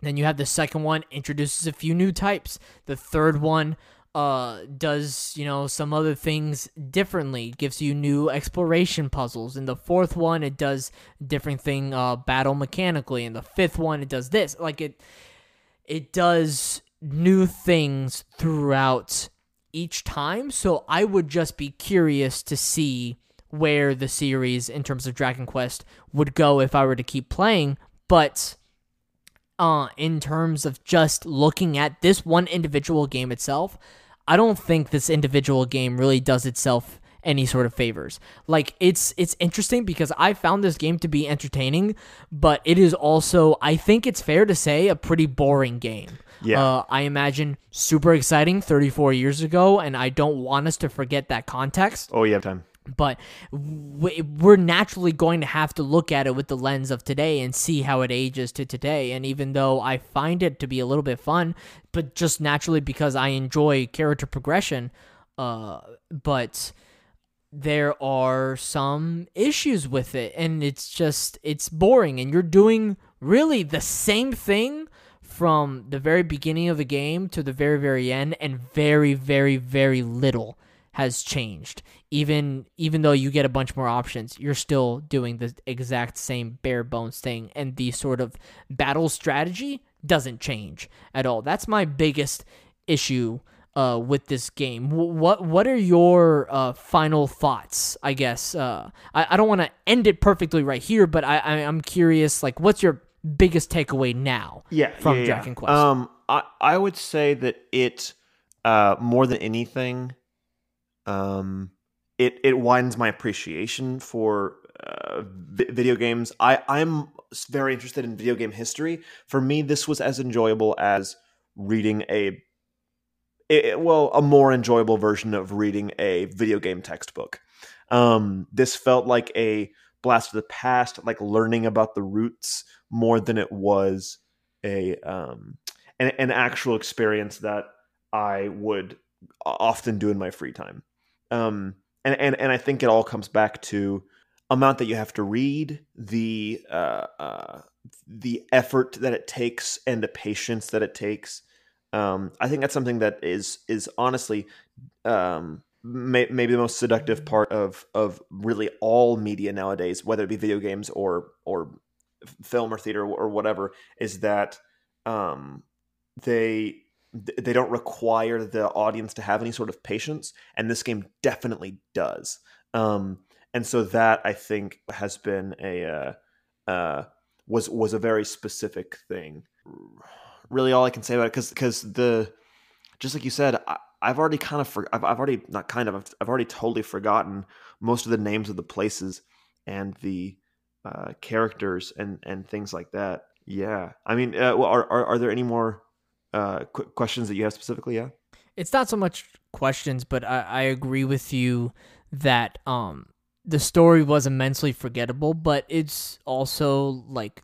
then you have the second one introduces a few new types. The third one uh, does you know some other things differently gives you new exploration puzzles in the fourth one it does different thing uh, battle mechanically in the fifth one it does this like it it does new things throughout each time so i would just be curious to see where the series in terms of dragon quest would go if i were to keep playing but uh in terms of just looking at this one individual game itself I don't think this individual game really does itself any sort of favors. Like it's it's interesting because I found this game to be entertaining, but it is also I think it's fair to say a pretty boring game. Yeah. Uh, I imagine super exciting 34 years ago, and I don't want us to forget that context. Oh, you have time but we're naturally going to have to look at it with the lens of today and see how it ages to today and even though i find it to be a little bit fun but just naturally because i enjoy character progression uh but there are some issues with it and it's just it's boring and you're doing really the same thing from the very beginning of the game to the very very end and very very very little has changed. Even even though you get a bunch more options, you're still doing the exact same bare bones thing and the sort of battle strategy doesn't change at all. That's my biggest issue uh, with this game. What what are your uh, final thoughts? I guess uh, I I don't want to end it perfectly right here, but I, I am curious. Like, what's your biggest takeaway now? Yeah, from yeah, Dragon yeah. Quest. Um, I I would say that it uh more than anything um, it it widens my appreciation for uh, v- video games. I I'm very interested in video game history. For me, this was as enjoyable as reading a it, well a more enjoyable version of reading a video game textbook. Um, this felt like a blast of the past, like learning about the roots more than it was a um, an, an actual experience that I would often do in my free time. Um, and, and, and I think it all comes back to amount that you have to read, the uh, uh, the effort that it takes, and the patience that it takes. Um, I think that's something that is is honestly um, may, maybe the most seductive part of of really all media nowadays, whether it be video games or or film or theater or whatever, is that um, they they don't require the audience to have any sort of patience, and this game definitely does. Um, and so that I think has been a uh, uh, was was a very specific thing. Really, all I can say about it because because the just like you said, I, have already kind of for, I've, I've already not kind of I've, I've, already totally forgotten most of the names of the places and the uh, characters and and things like that. Yeah, I mean, uh, are, are are there any more uh, qu- questions that you have specifically? Yeah, it's not so much questions, but I, I agree with you that um the story was immensely forgettable, but it's also like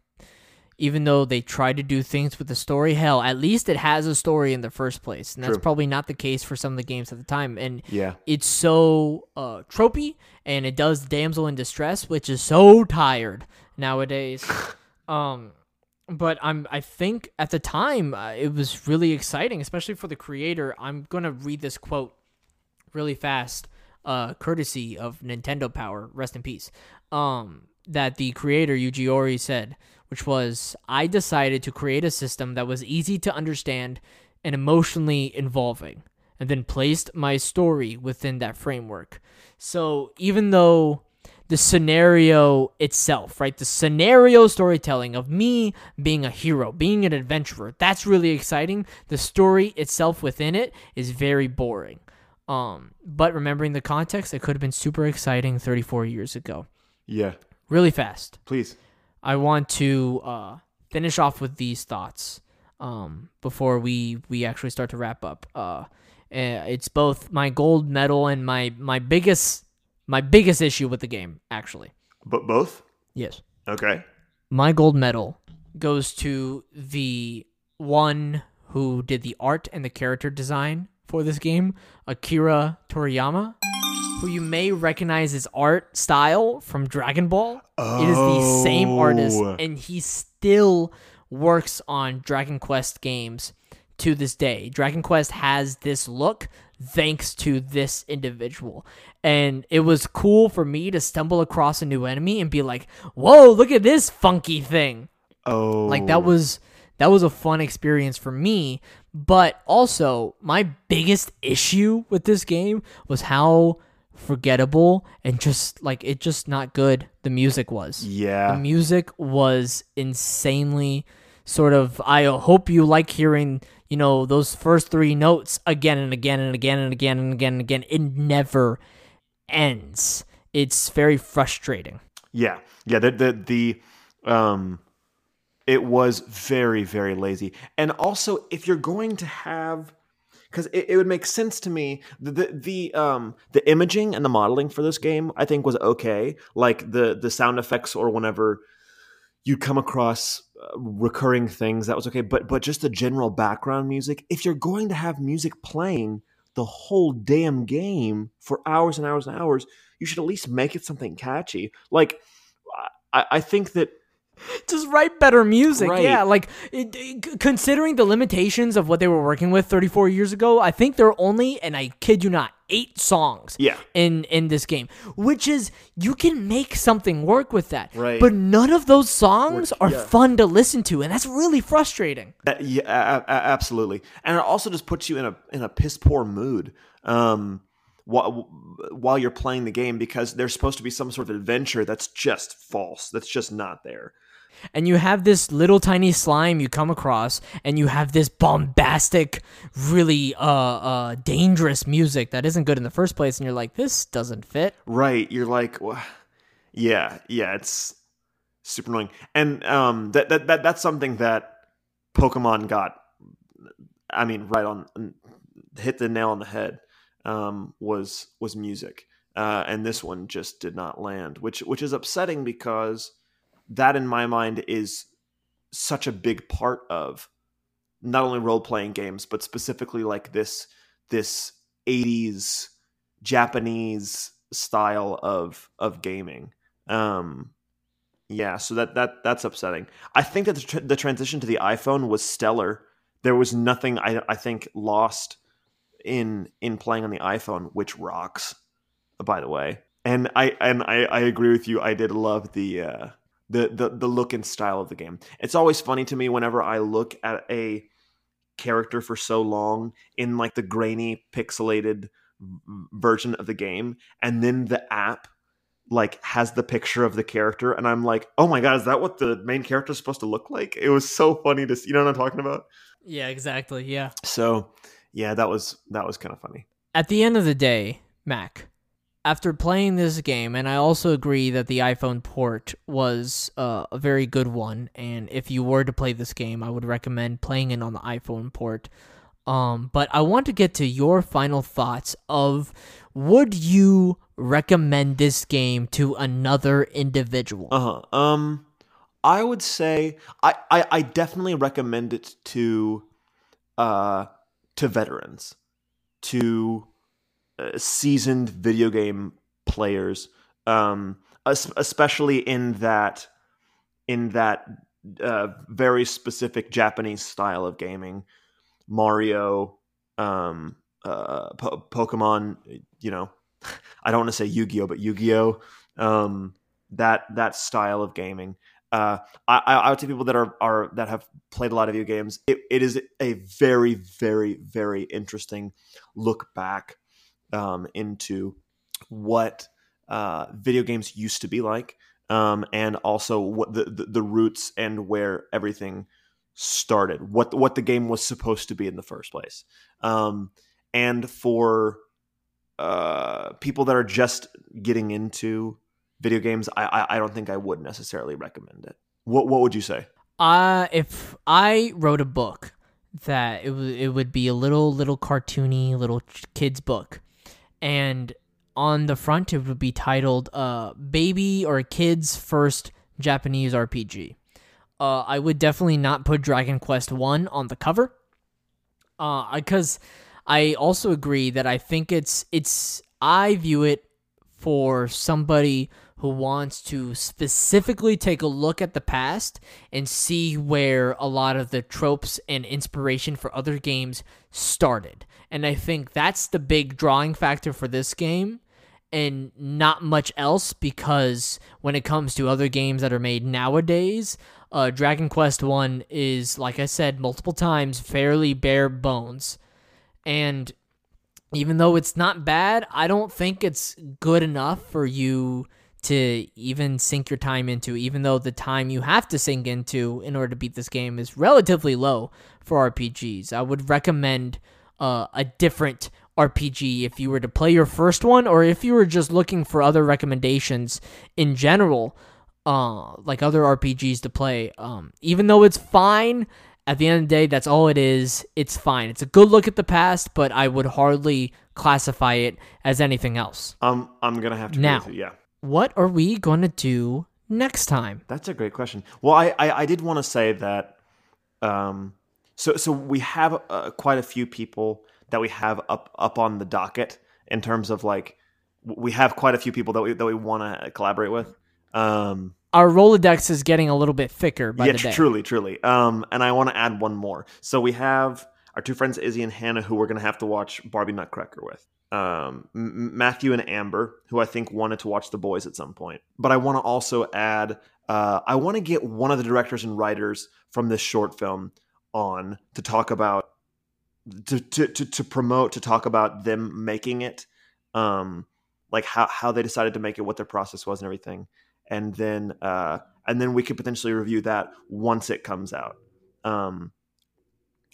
even though they try to do things with the story, hell, at least it has a story in the first place. And that's True. probably not the case for some of the games at the time. And Yeah. it's so uh, tropey and it does damsel in distress, which is so tired nowadays. um, but I'm I think at the time uh, it was really exciting, especially for the creator. I'm gonna read this quote really fast, uh, courtesy of Nintendo Power. Rest in peace. Um, that the creator Yuji Horii said, which was, "I decided to create a system that was easy to understand and emotionally involving." and then placed my story within that framework. So even though the scenario itself, right, the scenario storytelling of me being a hero, being an adventurer, that's really exciting. The story itself within it is very boring. Um, but remembering the context, it could have been super exciting 34 years ago. Yeah. Really fast. Please. I want to uh, finish off with these thoughts um, before we we actually start to wrap up. Uh, uh, it's both my gold medal and my my biggest my biggest issue with the game. Actually, But both? yes, Okay. my gold medal goes to the one who did the art and the character design for this game, Akira Toriyama. Who you may recognize his art style from Dragon Ball. Oh. It is the same oh. artist, Oh. and he still works on Dragon Quest games to this day. Dragon Quest has this look thanks to this individual. And it was cool for me to stumble across a new enemy and be like, whoa, look at this funky thing. Oh. Like that was that was a fun experience for me. But also, my biggest issue with this game was how forgettable and just like it just not good the music was. Yeah. The music was insanely sort of I hope you like hearing, you know, those first three notes again and again and again and again and again and again. It never ends. It's very frustrating. Yeah. Yeah. The, the, the, um, it was very, very lazy. And also, if you're going to have, because it, it would make sense to me, the, the, the, um, the imaging and the modeling for this game, I think was okay. Like the, the sound effects or whenever you come across uh, recurring things, that was okay. But, but just the general background music, if you're going to have music playing the whole damn game for hours and hours and hours, you should at least make it something catchy. Like, I, I think that just write better music. Right. Yeah, like it, it- considering the limitations of what they were working with 34 years ago, I think there are only, and I kid you not, eight songs. Yeah. In in this game, which is you can make something work with that. Right. But none of those songs are yeah. fun to listen to, and that's really frustrating. That, yeah, a- a- absolutely, and it also just puts you in a in a piss poor mood um, while while you're playing the game because there's supposed to be some sort of adventure that's just false. That's just not there. And you have this little tiny slime you come across and you have this bombastic really uh uh dangerous music that isn't good in the first place and you're like this doesn't fit Right? You're like, "Wha- yeah, yeah. It's super annoying, and um, that that, that that's something that Pokemon got. I mean, right on hit the nail on the head. Um, was was music, uh, and this one just did not land, which which is upsetting because that, in my mind, is such a big part of not only role playing games, but specifically like this this '80s Japanese style of of gaming. Um, yeah, so that that that's upsetting. I think that the, tr- the transition to the iPhone was stellar. There was nothing I I think lost in in playing on the iPhone, which rocks. By the way, and I and I, I agree with you. I did love the uh, the the the look and style of the game. It's always funny to me whenever I look at a character for so long in like the grainy pixelated version of the game and then the app like has the picture of the character and i'm like oh my god is that what the main character is supposed to look like? It was so funny to see you know what i'm talking about? Yeah exactly yeah. So yeah that was that was kind of funny. At the end of the day mac after playing this game and i also agree that the iphone port was uh, a very good one and if you were to play this game i would recommend playing it on the iphone port. Um, but i want to get to your final thoughts of would you recommend this game to another individual? Uh-huh. Um I would say I, I, I definitely recommend it to uh to veterans, to uh, seasoned video game players, um, especially in that in that uh, very specific Japanese style of gaming, Mario, um, uh, po- Pokemon. You know, I don't want to say Yu Gi Oh, but Yu Gi Oh. Um, that that style of gaming. Uh, I, I would say people that are, are that have played a lot of video games. It, it is a very, very, very interesting look back um, into what uh, video games used to be like, um, and also what the, the, the roots and where everything started, what what the game was supposed to be in the first place, um, and for uh, people that are just getting into video games, I, I, I don't think I would necessarily recommend it. What what would you say? Uh, if I wrote a book that it w- it would be a little little cartoony little kids book, and on the front it would be titled uh baby or kid's first Japanese RPG. Uh, I would definitely not put Dragon Quest One on the cover. Uh, because I also agree that I think it's it's I view it for somebody who wants to specifically take a look at the past and see where a lot of the tropes and inspiration for other games started. And I think that's the big drawing factor for this game and not much else because when it comes to other games that are made nowadays, uh, Dragon Quest 1 is, like I said multiple times, fairly bare bones. And even though it's not bad, I don't think it's good enough for you to even sink your time into, even though the time you have to sink into in order to beat this game is relatively low for RPGs. I would recommend uh, a different RPG if you were to play your first one, or if you were just looking for other recommendations in general, uh, like other RPGs to play. Um, even though it's fine, at the end of the day, that's all it is. It's fine. It's a good look at the past, but I would hardly classify it as anything else. Um, I'm gonna have to now. yeah what are we going to do next time? That's a great question. Well, I I, I did want to say that, um, so so we have uh, quite a few people that we have up up on the docket in terms of like we have quite a few people that we that we want to collaborate with. Um, Our Rolodex is getting a little bit thicker by yeah, the day. truly, truly. Um, and I want to add one more. So we have our two friends Izzy and Hannah, who we're going to have to watch Barbie Nutcracker with um, M- Matthew and Amber, who I think wanted to watch The Boys at some point. But I want to also add, uh, I want to get one of the directors and writers from this short film on to talk about, to to to, to promote, to talk about them making it, um, like how how they decided to make it, what their process was, and everything, and then uh, and then we could potentially review that once it comes out. Um,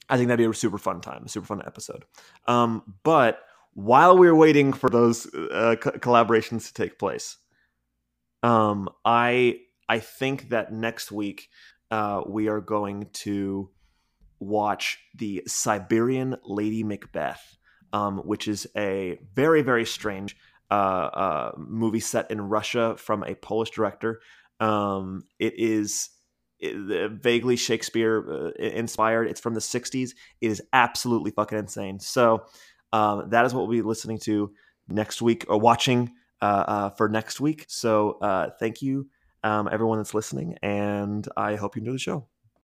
I think that'd be a super fun time, a super fun episode. Um, but while we are waiting for those uh, co- collaborations to take place, um, I I think that next week uh, we are going to watch the Siberian Lady Macbeth, um, which is a very very strange uh, uh, movie set in Russia from a Polish director. Um, it is vaguely Shakespeare uh, inspired. It's from the '60s. It is absolutely fucking insane. So um, that is what we'll be listening to next week or watching uh, uh, for next week. So uh, thank you, um, everyone that's listening, and I hope you enjoy the show.